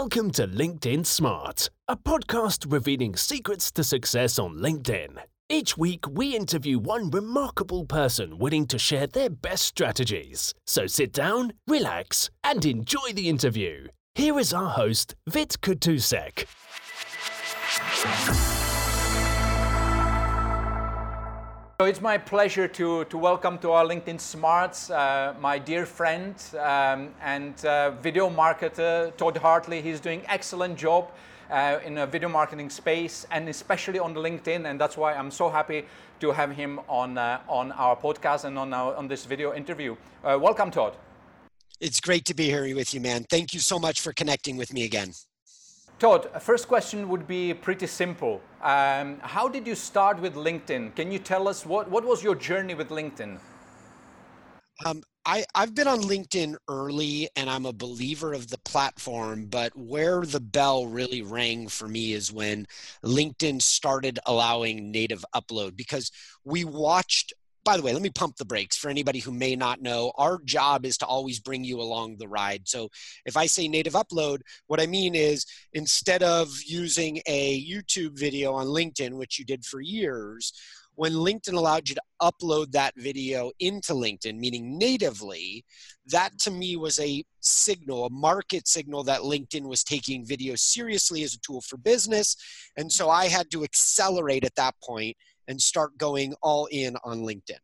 Welcome to LinkedIn Smart, a podcast revealing secrets to success on LinkedIn. Each week, we interview one remarkable person willing to share their best strategies. So sit down, relax, and enjoy the interview. Here is our host, Vit Kutusek. So it's my pleasure to, to welcome to our LinkedIn Smarts uh, my dear friend um, and uh, video marketer Todd Hartley. He's doing excellent job uh, in a video marketing space and especially on LinkedIn. And that's why I'm so happy to have him on, uh, on our podcast and on, our, on this video interview. Uh, welcome, Todd. It's great to be here with you, man. Thank you so much for connecting with me again. Todd, first question would be pretty simple. Um, how did you start with LinkedIn? Can you tell us what, what was your journey with LinkedIn? Um, I, I've been on LinkedIn early and I'm a believer of the platform, but where the bell really rang for me is when LinkedIn started allowing native upload because we watched by the way, let me pump the brakes for anybody who may not know. Our job is to always bring you along the ride. So if I say native upload, what I mean is instead of using a YouTube video on LinkedIn, which you did for years, when LinkedIn allowed you to upload that video into LinkedIn, meaning natively, that to me was a signal, a market signal that LinkedIn was taking video seriously as a tool for business. And so I had to accelerate at that point and start going all in on LinkedIn.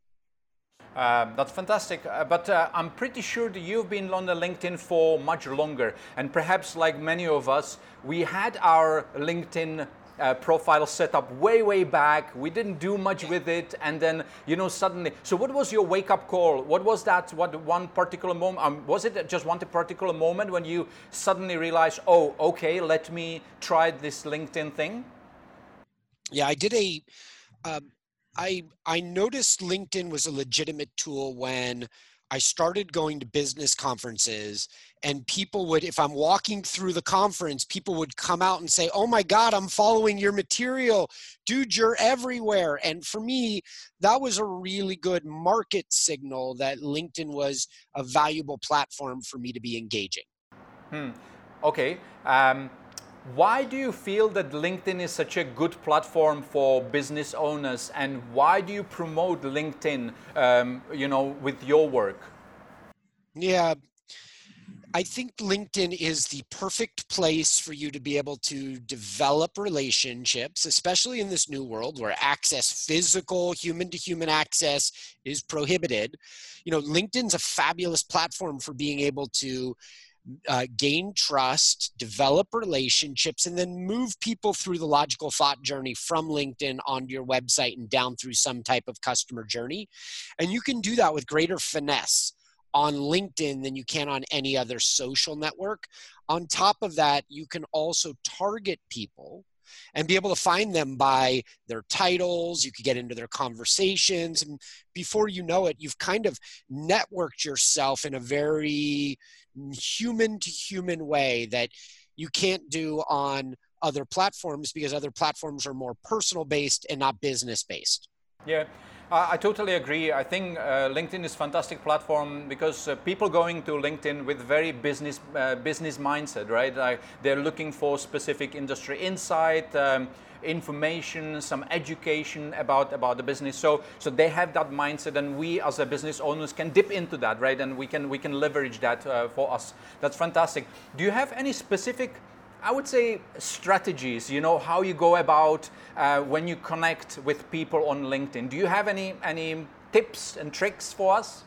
Uh, that's fantastic. Uh, but uh, I'm pretty sure that you've been on the LinkedIn for much longer. And perhaps, like many of us, we had our LinkedIn uh, profile set up way, way back. We didn't do much with it. And then, you know, suddenly. So, what was your wake up call? What was that? What one particular moment? Um, was it just one particular moment when you suddenly realized, oh, okay, let me try this LinkedIn thing? Yeah, I did a um, I I noticed LinkedIn was a legitimate tool when I started going to business conferences and people would if I'm walking through the conference people would come out and say oh my god I'm following your material dude you're everywhere and for me that was a really good market signal that LinkedIn was a valuable platform for me to be engaging. Hmm. Okay. Um, why do you feel that LinkedIn is such a good platform for business owners, and why do you promote LinkedIn, um, you know, with your work? Yeah, I think LinkedIn is the perfect place for you to be able to develop relationships, especially in this new world where access, physical, human to human access is prohibited. You know, LinkedIn's a fabulous platform for being able to uh, gain trust, develop relationships, and then move people through the logical thought journey from LinkedIn onto your website and down through some type of customer journey. And you can do that with greater finesse on LinkedIn than you can on any other social network. On top of that, you can also target people and be able to find them by their titles. You could get into their conversations. And before you know it, you've kind of networked yourself in a very human to human way that you can't do on other platforms because other platforms are more personal based and not business based. Yeah. I totally agree. I think uh, LinkedIn is a fantastic platform because uh, people going to LinkedIn with very business uh, business mindset, right? Like they're looking for specific industry insight, um, information, some education about about the business. So so they have that mindset, and we as a business owners can dip into that, right? And we can we can leverage that uh, for us. That's fantastic. Do you have any specific I would say strategies, you know, how you go about uh, when you connect with people on LinkedIn. Do you have any, any tips and tricks for us?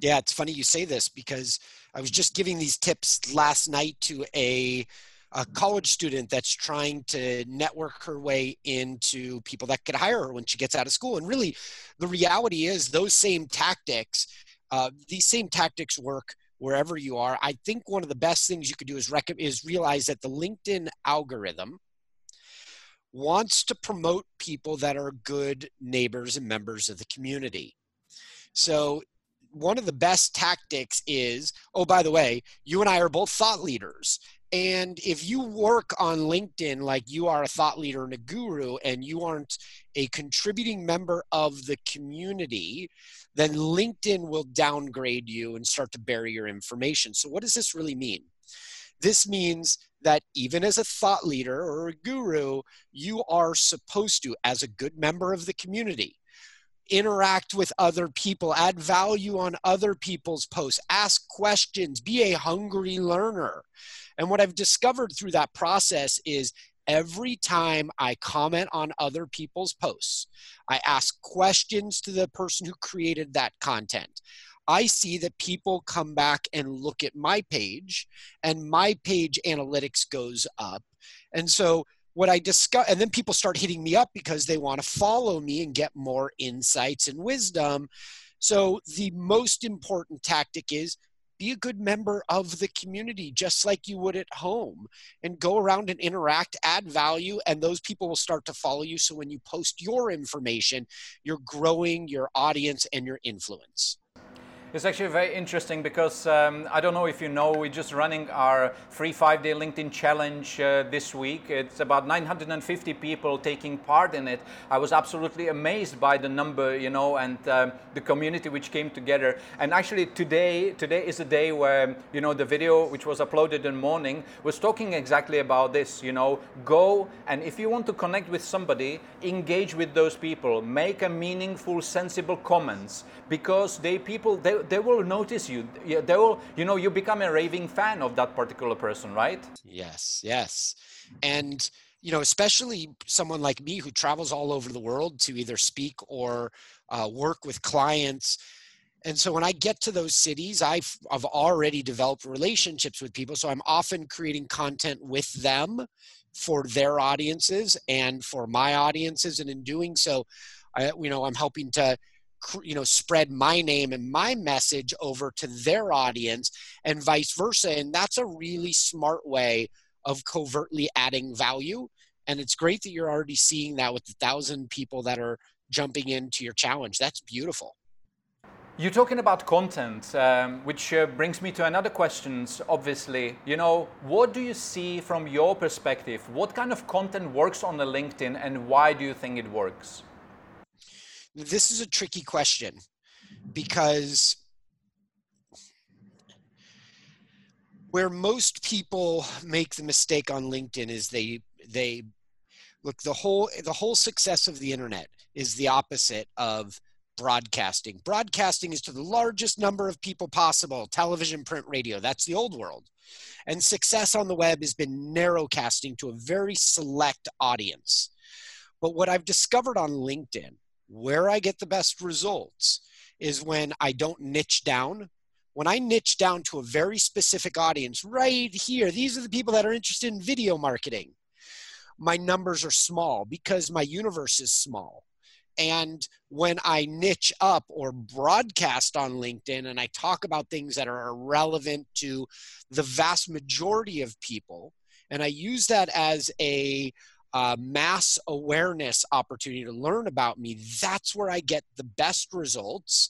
Yeah, it's funny you say this because I was just giving these tips last night to a, a college student that's trying to network her way into people that could hire her when she gets out of school. And really, the reality is those same tactics, uh, these same tactics work wherever you are. I think one of the best things you could do is rec- is realize that the LinkedIn algorithm wants to promote people that are good neighbors and members of the community. So one of the best tactics is oh by the way you and i are both thought leaders and if you work on LinkedIn like you are a thought leader and a guru and you aren't a contributing member of the community, then LinkedIn will downgrade you and start to bury your information. So, what does this really mean? This means that even as a thought leader or a guru, you are supposed to, as a good member of the community, interact with other people, add value on other people's posts, ask questions, be a hungry learner. And what I've discovered through that process is every time I comment on other people's posts, I ask questions to the person who created that content. I see that people come back and look at my page, and my page analytics goes up. And so, what I discuss, and then people start hitting me up because they want to follow me and get more insights and wisdom. So, the most important tactic is be a good member of the community just like you would at home and go around and interact add value and those people will start to follow you so when you post your information you're growing your audience and your influence it's actually very interesting because um, I don't know if you know, we're just running our free five day LinkedIn challenge uh, this week. It's about 950 people taking part in it. I was absolutely amazed by the number, you know, and um, the community which came together. And actually, today, today is a day where, you know, the video which was uploaded in the morning was talking exactly about this. You know, go and if you want to connect with somebody, engage with those people, make a meaningful, sensible comments because they people they they will notice you. They will, you know, you become a raving fan of that particular person, right? Yes, yes. And, you know, especially someone like me who travels all over the world to either speak or uh, work with clients. And so when I get to those cities, I've, I've already developed relationships with people. So I'm often creating content with them for their audiences and for my audiences. And in doing so, I, you know, I'm helping to you know spread my name and my message over to their audience and vice versa and that's a really smart way of covertly adding value and it's great that you're already seeing that with the thousand people that are jumping into your challenge that's beautiful you're talking about content, um, which uh, brings me to another question. Obviously, you know, what do you see from your perspective? What kind of content works on the LinkedIn, and why do you think it works? This is a tricky question because where most people make the mistake on linkedin is they they look the whole the whole success of the internet is the opposite of broadcasting. Broadcasting is to the largest number of people possible television print radio. That's the old world. And success on the web has been narrowcasting to a very select audience. But what i've discovered on linkedin where I get the best results is when I don't niche down. When I niche down to a very specific audience, right here, these are the people that are interested in video marketing. My numbers are small because my universe is small. And when I niche up or broadcast on LinkedIn and I talk about things that are relevant to the vast majority of people, and I use that as a uh, mass awareness opportunity to learn about me, that's where I get the best results.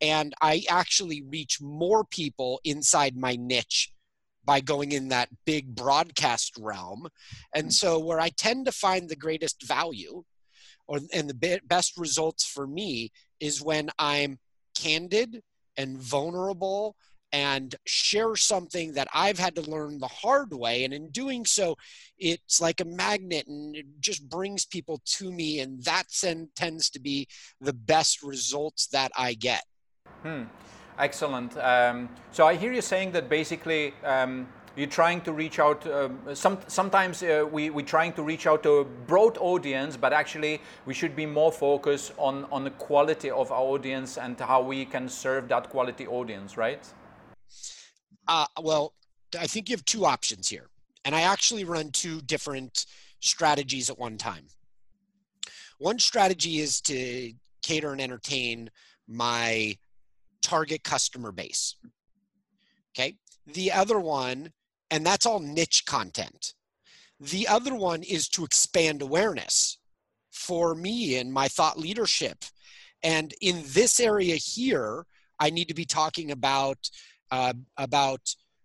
And I actually reach more people inside my niche by going in that big broadcast realm. And so, where I tend to find the greatest value or, and the best results for me is when I'm candid and vulnerable and share something that I've had to learn the hard way. And in doing so, it's like a magnet and it just brings people to me. And that tends to be the best results that I get. Hmm. Excellent. Um, so I hear you saying that basically um, you're trying to reach out. Uh, some, sometimes uh, we, we're trying to reach out to a broad audience, but actually we should be more focused on, on the quality of our audience and how we can serve that quality audience, right? Uh, well, I think you have two options here. And I actually run two different strategies at one time. One strategy is to cater and entertain my target customer base. Okay. The other one, and that's all niche content. The other one is to expand awareness for me and my thought leadership. And in this area here, I need to be talking about uh, about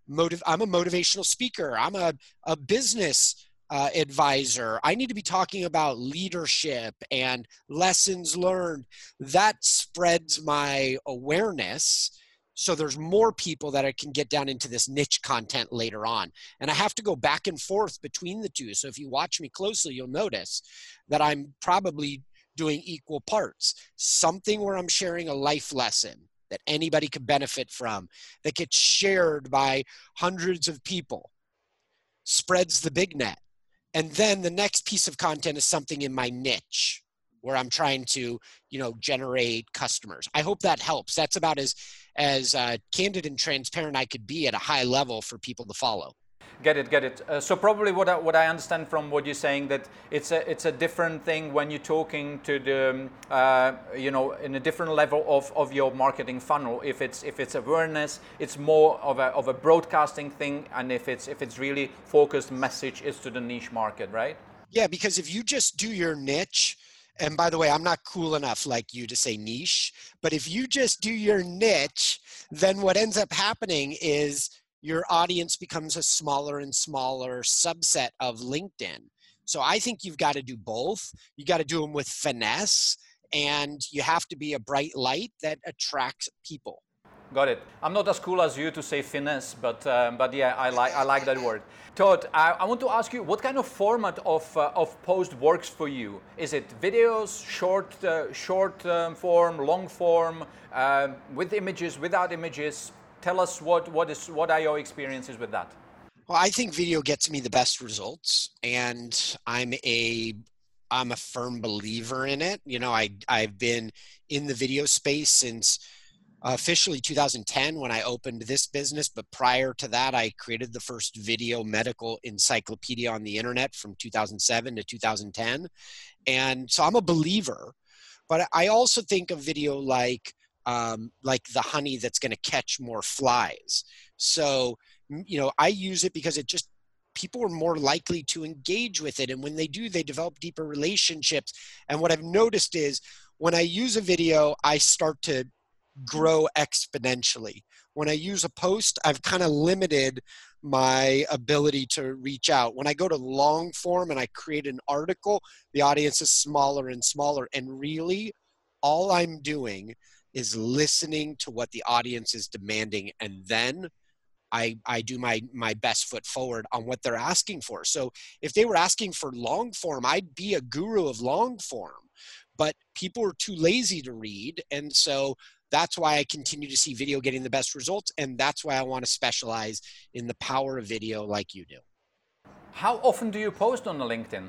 motive. I'm a motivational speaker. I'm a, a business uh, advisor. I need to be talking about leadership and lessons learned. That spreads my awareness so there's more people that I can get down into this niche content later on. And I have to go back and forth between the two. So if you watch me closely, you'll notice that I'm probably doing equal parts. Something where I'm sharing a life lesson that anybody could benefit from, that gets shared by hundreds of people, spreads the big net. And then the next piece of content is something in my niche where I'm trying to, you know, generate customers. I hope that helps. That's about as as uh, candid and transparent I could be at a high level for people to follow. Get it, get it. Uh, so probably what I, what I understand from what you're saying that it's a it's a different thing when you're talking to the um, uh, you know in a different level of, of your marketing funnel. If it's if it's awareness, it's more of a of a broadcasting thing, and if it's if it's really focused message, is to the niche market, right? Yeah, because if you just do your niche, and by the way, I'm not cool enough like you to say niche, but if you just do your niche, then what ends up happening is your audience becomes a smaller and smaller subset of LinkedIn. So I think you've got to do both. You got to do them with finesse, and you have to be a bright light that attracts people. Got it. I'm not as cool as you to say finesse, but um, but yeah, I like I like that word. Todd, I, I want to ask you, what kind of format of uh, of post works for you? Is it videos, short uh, short um, form, long form, uh, with images, without images? Tell us what what is what are your experiences with that? Well, I think video gets me the best results, and I'm a I'm a firm believer in it. You know, I I've been in the video space since uh, officially 2010 when I opened this business, but prior to that, I created the first video medical encyclopedia on the internet from 2007 to 2010. And so I'm a believer, but I also think of video like um, like the honey that's going to catch more flies. So you know, I use it because it just people are more likely to engage with it and when they do they develop deeper relationships and what i've noticed is when i use a video i start to grow exponentially. When I use a post, I've kind of limited my ability to reach out. When I go to long form and I create an article, the audience is smaller and smaller. And really, all I'm doing is listening to what the audience is demanding and then I, I do my my best foot forward on what they're asking for. So if they were asking for long form, I'd be a guru of long form. But people are too lazy to read, and so that's why I continue to see video getting the best results. And that's why I want to specialize in the power of video like you do. How often do you post on the LinkedIn?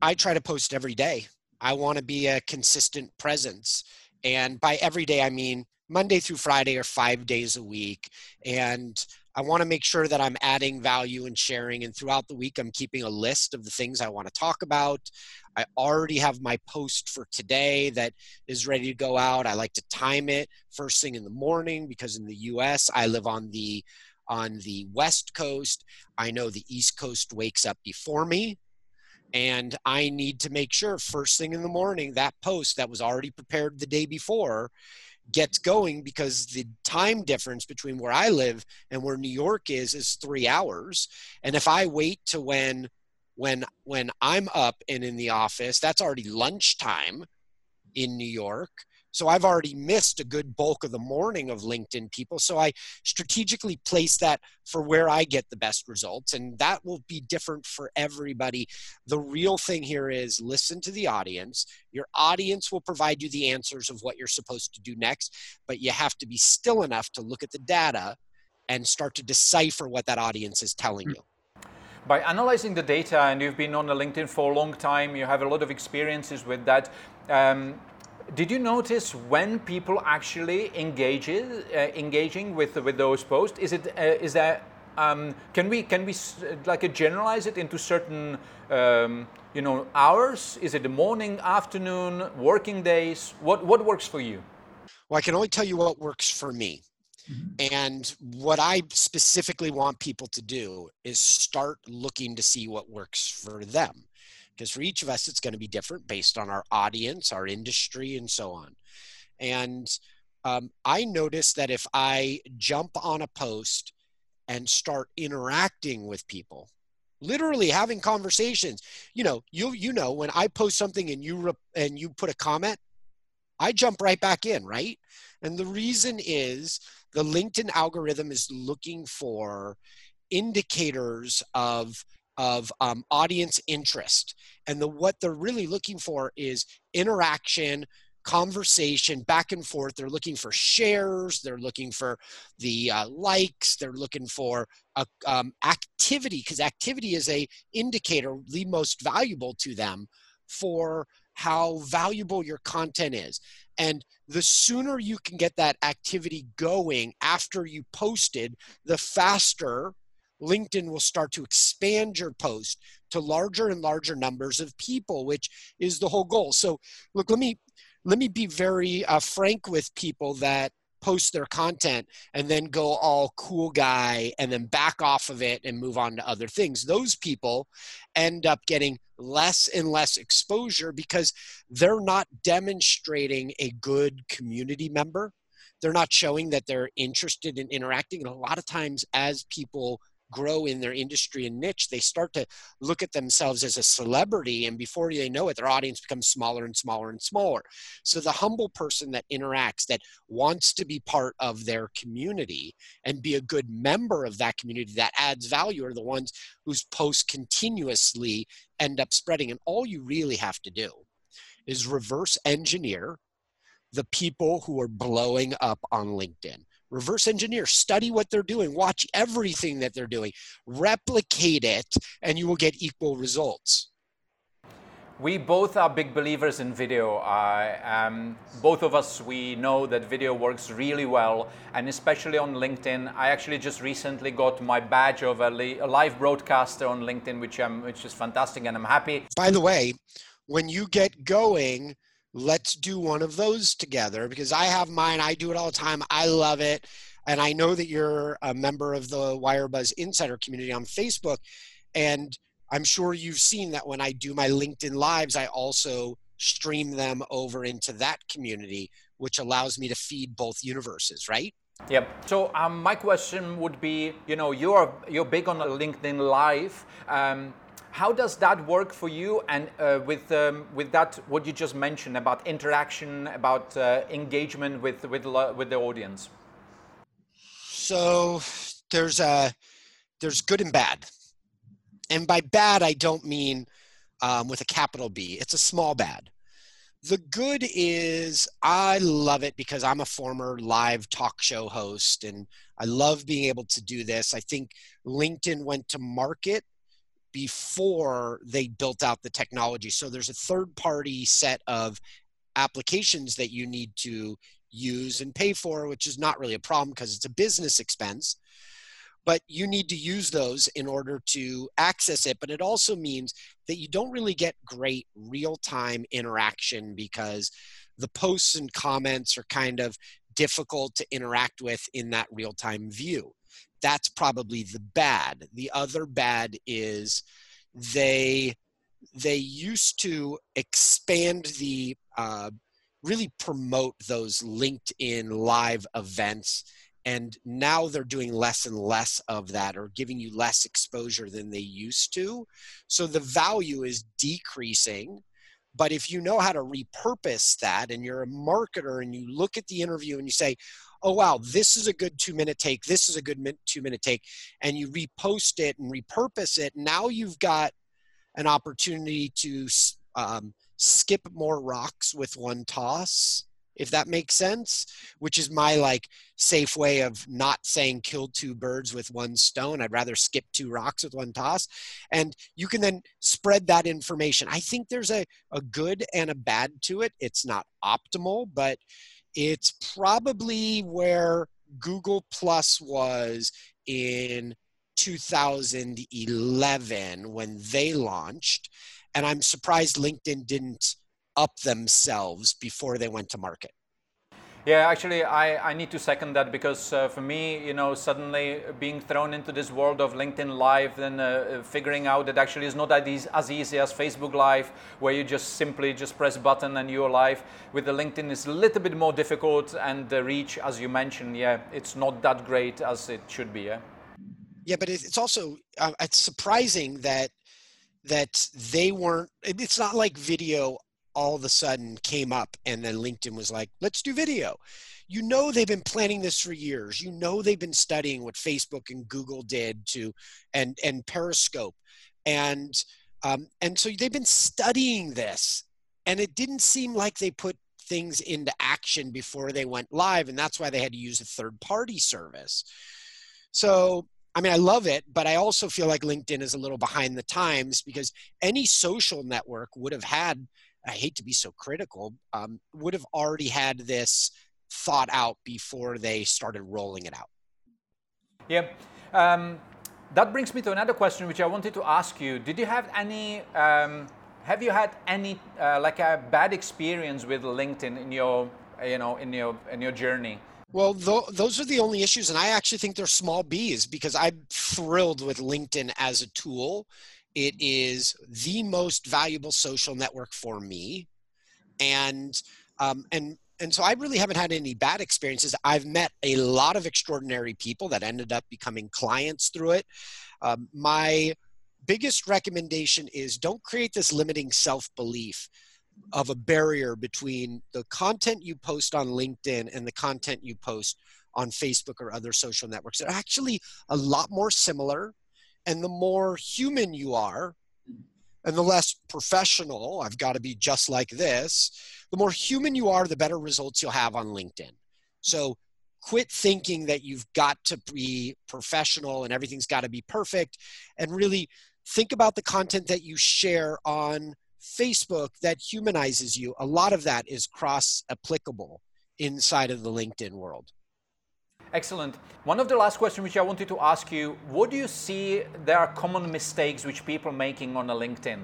I try to post every day. I want to be a consistent presence. And by every day, I mean Monday through Friday or five days a week. And I want to make sure that I'm adding value and sharing. And throughout the week, I'm keeping a list of the things I want to talk about. I already have my post for today that is ready to go out. I like to time it first thing in the morning because in the US, I live on the on the west coast. I know the east coast wakes up before me and I need to make sure first thing in the morning that post that was already prepared the day before gets going because the time difference between where I live and where New York is is 3 hours. And if I wait to when when when I'm up and in the office that's already lunchtime in New York so I've already missed a good bulk of the morning of LinkedIn people. So I strategically place that for where I get the best results. And that will be different for everybody. The real thing here is listen to the audience. Your audience will provide you the answers of what you're supposed to do next, but you have to be still enough to look at the data and start to decipher what that audience is telling you. By analyzing the data, and you've been on LinkedIn for a long time, you have a lot of experiences with that. Um, did you notice when people actually engage uh, engaging with with those posts? Is it uh, is that um, can we can we like uh, generalize it into certain um, you know hours? Is it the morning, afternoon, working days? What what works for you? Well, I can only tell you what works for me. Mm-hmm. And what I specifically want people to do is start looking to see what works for them because for each of us it's going to be different based on our audience our industry and so on. And um, i notice that if i jump on a post and start interacting with people literally having conversations you know you you know when i post something and you re- and you put a comment i jump right back in right? And the reason is the LinkedIn algorithm is looking for indicators of of um, audience interest. And the what they're really looking for is interaction conversation back and forth. They're looking for shares. They're looking for the uh, likes. They're looking for a, um, activity because activity is a indicator the most valuable to them for how valuable your content is. And the sooner you can get that activity going after you posted the faster LinkedIn will start to expand your post to larger and larger numbers of people, which is the whole goal. So, look, let me let me be very uh, frank with people that post their content and then go all cool guy and then back off of it and move on to other things. Those people end up getting less and less exposure because they're not demonstrating a good community member. They're not showing that they're interested in interacting. And a lot of times, as people grow in their industry and niche, they start to look at themselves as a celebrity. And before they know it, their audience becomes smaller and smaller and smaller. So the humble person that interacts, that wants to be part of their community and be a good member of that community that adds value are the ones whose posts continuously end up spreading. And all you really have to do is reverse engineer the people who are blowing up on LinkedIn reverse engineer, study what they're doing, watch everything that they're doing, replicate it, and you will get equal results. We both are big believers in video. Uh, um, both of us, we know that video works really well, and especially on LinkedIn. I actually just recently got my badge of a, li- a live broadcaster on LinkedIn, which, um, which is fantastic, and I'm happy. By the way, when you get going, let's do one of those together because I have mine. I do it all the time. I love it. And I know that you're a member of the Wirebuzz Insider community on Facebook. And I'm sure you've seen that when I do my LinkedIn Lives, I also stream them over into that community, which allows me to feed both universes, right? Yep. So um, my question would be, you know, you're you're big on LinkedIn Live. Um, how does that work for you? And uh, with um, with that, what you just mentioned about interaction, about uh, engagement with with with the audience. So there's a there's good and bad, and by bad I don't mean um, with a capital B. It's a small bad. The good is I love it because I'm a former live talk show host and I love being able to do this. I think LinkedIn went to market before they built out the technology. So there's a third party set of applications that you need to use and pay for, which is not really a problem because it's a business expense. But you need to use those in order to access it. But it also means that you don't really get great real time interaction because the posts and comments are kind of difficult to interact with in that real time view that's probably the bad. The other bad is they they used to expand the uh, really promote those LinkedIn live events. And now they're doing less and less of that or giving you less exposure than they used to. So the value is decreasing. But if you know how to repurpose that and you're a marketer and you look at the interview and you say, oh wow this is a good two minute take this is a good two minute take and you repost it and repurpose it now you've got an opportunity to um, skip more rocks with one toss if that makes sense which is my like safe way of not saying kill two birds with one stone. I'd rather skip two rocks with one toss. And you can then spread that information. I think there's a, a good and a bad to it. It's not optimal but it's probably where Google Plus was in 2011 when they launched. And I'm surprised LinkedIn didn't up themselves before they went to market. Yeah, actually, I, I need to second that because uh, for me, you know, suddenly being thrown into this world of LinkedIn Live and uh, figuring out that actually is not as easy as Facebook Live, where you just simply just press button and you're live. With the LinkedIn, it's a little bit more difficult, and the reach, as you mentioned, yeah, it's not that great as it should be. Yeah. Yeah, but it's also uh, it's surprising that that they weren't. It's not like video all of a sudden came up and then LinkedIn was like, let's do video. You know they've been planning this for years. You know they've been studying what Facebook and Google did to and and Periscope. And um, and so they've been studying this. And it didn't seem like they put things into action before they went live. And that's why they had to use a third party service. So I mean, I love it, but I also feel like LinkedIn is a little behind the times because any social network would have had, I hate to be so critical, um, would have already had this thought out before they started rolling it out. Yeah. Um, that brings me to another question which I wanted to ask you. Did you have any, um, have you had any, uh, like a bad experience with LinkedIn in your, you know, in your, in your journey? Well, th- those are the only issues. And I actually think they're small B's because I'm thrilled with LinkedIn as a tool. It is the most valuable social network for me. And, um, and, and so I really haven't had any bad experiences. I've met a lot of extraordinary people that ended up becoming clients through it. Um, my biggest recommendation is don't create this limiting self belief of a barrier between the content you post on LinkedIn and the content you post on Facebook or other social networks. They're actually a lot more similar. And the more human you are, and the less professional, I've got to be just like this, the more human you are, the better results you'll have on LinkedIn. So quit thinking that you've got to be professional and everything's got to be perfect and really think about the content that you share on Facebook that humanizes you, a lot of that is cross applicable inside of the LinkedIn world. Excellent. One of the last questions which I wanted to ask you, what do you see there are common mistakes which people are making on a LinkedIn?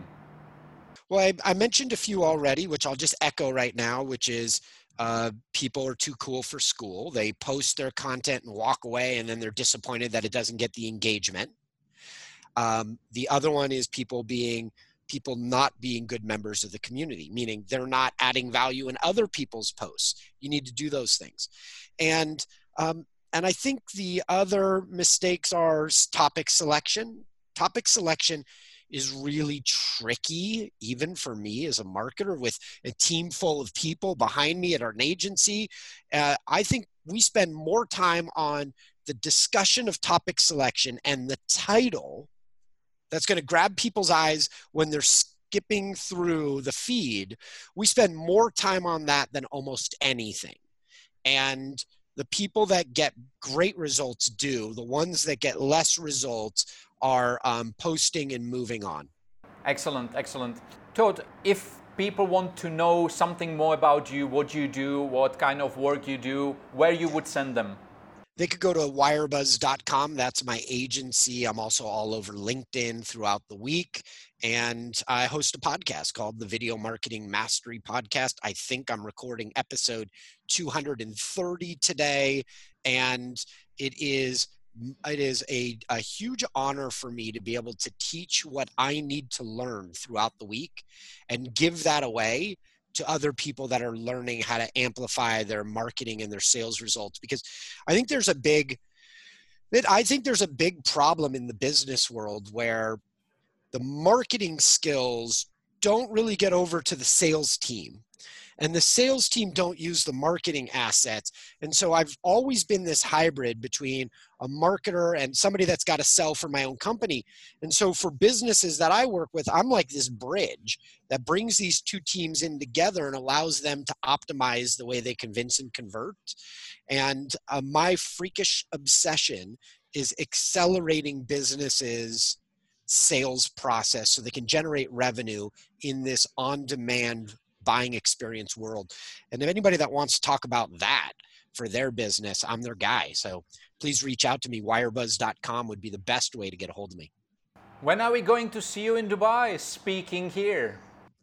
Well, I, I mentioned a few already, which I'll just echo right now, which is uh, people are too cool for school. They post their content and walk away, and then they're disappointed that it doesn't get the engagement. Um, the other one is people being people not being good members of the community, meaning they're not adding value in other people's posts. You need to do those things. And um, and I think the other mistakes are topic selection. Topic selection is really tricky, even for me as a marketer with a team full of people behind me at our agency. Uh, I think we spend more time on the discussion of topic selection and the title that's going to grab people's eyes when they're skipping through the feed. We spend more time on that than almost anything. And the people that get great results do, the ones that get less results are um, posting and moving on. Excellent, excellent. Todd, if people want to know something more about you, what you do, what kind of work you do, where you would send them? They could go to wirebuzz.com. That's my agency. I'm also all over LinkedIn throughout the week. And I host a podcast called the Video Marketing Mastery Podcast. I think I'm recording episode 230 today. And it is it is a, a huge honor for me to be able to teach what I need to learn throughout the week and give that away to other people that are learning how to amplify their marketing and their sales results because i think there's a big i think there's a big problem in the business world where the marketing skills don't really get over to the sales team and the sales team don't use the marketing assets and so i've always been this hybrid between a marketer and somebody that's got to sell for my own company and so for businesses that i work with i'm like this bridge that brings these two teams in together and allows them to optimize the way they convince and convert and uh, my freakish obsession is accelerating businesses sales process so they can generate revenue in this on demand buying experience world. And if anybody that wants to talk about that for their business, I'm their guy. So please reach out to me. Wirebuzz.com would be the best way to get a hold of me. When are we going to see you in Dubai speaking here?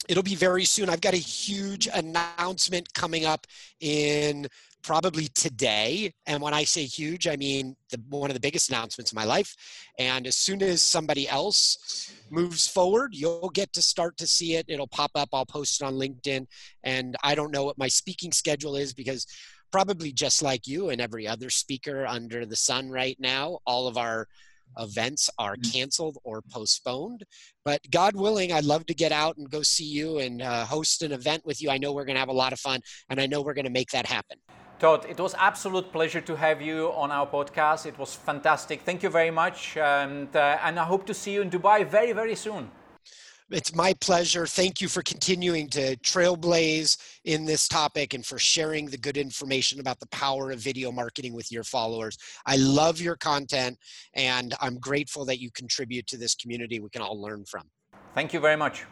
It'll be very soon. I've got a huge announcement coming up in probably today. And when I say huge, I mean the, one of the biggest announcements of my life. And as soon as somebody else moves forward, you'll get to start to see it. It'll pop up. I'll post it on LinkedIn. And I don't know what my speaking schedule is because probably just like you and every other speaker under the sun right now, all of our events are mm. canceled or postponed. But God willing, I'd love to get out and go see you and uh, host an event with you. I know we're going to have a lot of fun, and I know we're going to make that happen. Todd, it was absolute pleasure to have you on our podcast. It was fantastic. Thank you very much, and uh, and I hope to see you in Dubai very very soon. It's my pleasure. Thank you for continuing to trailblaze in this topic and for sharing the good information about the power of video marketing with your followers. I love your content and I'm grateful that you contribute to this community we can all learn from. Thank you very much.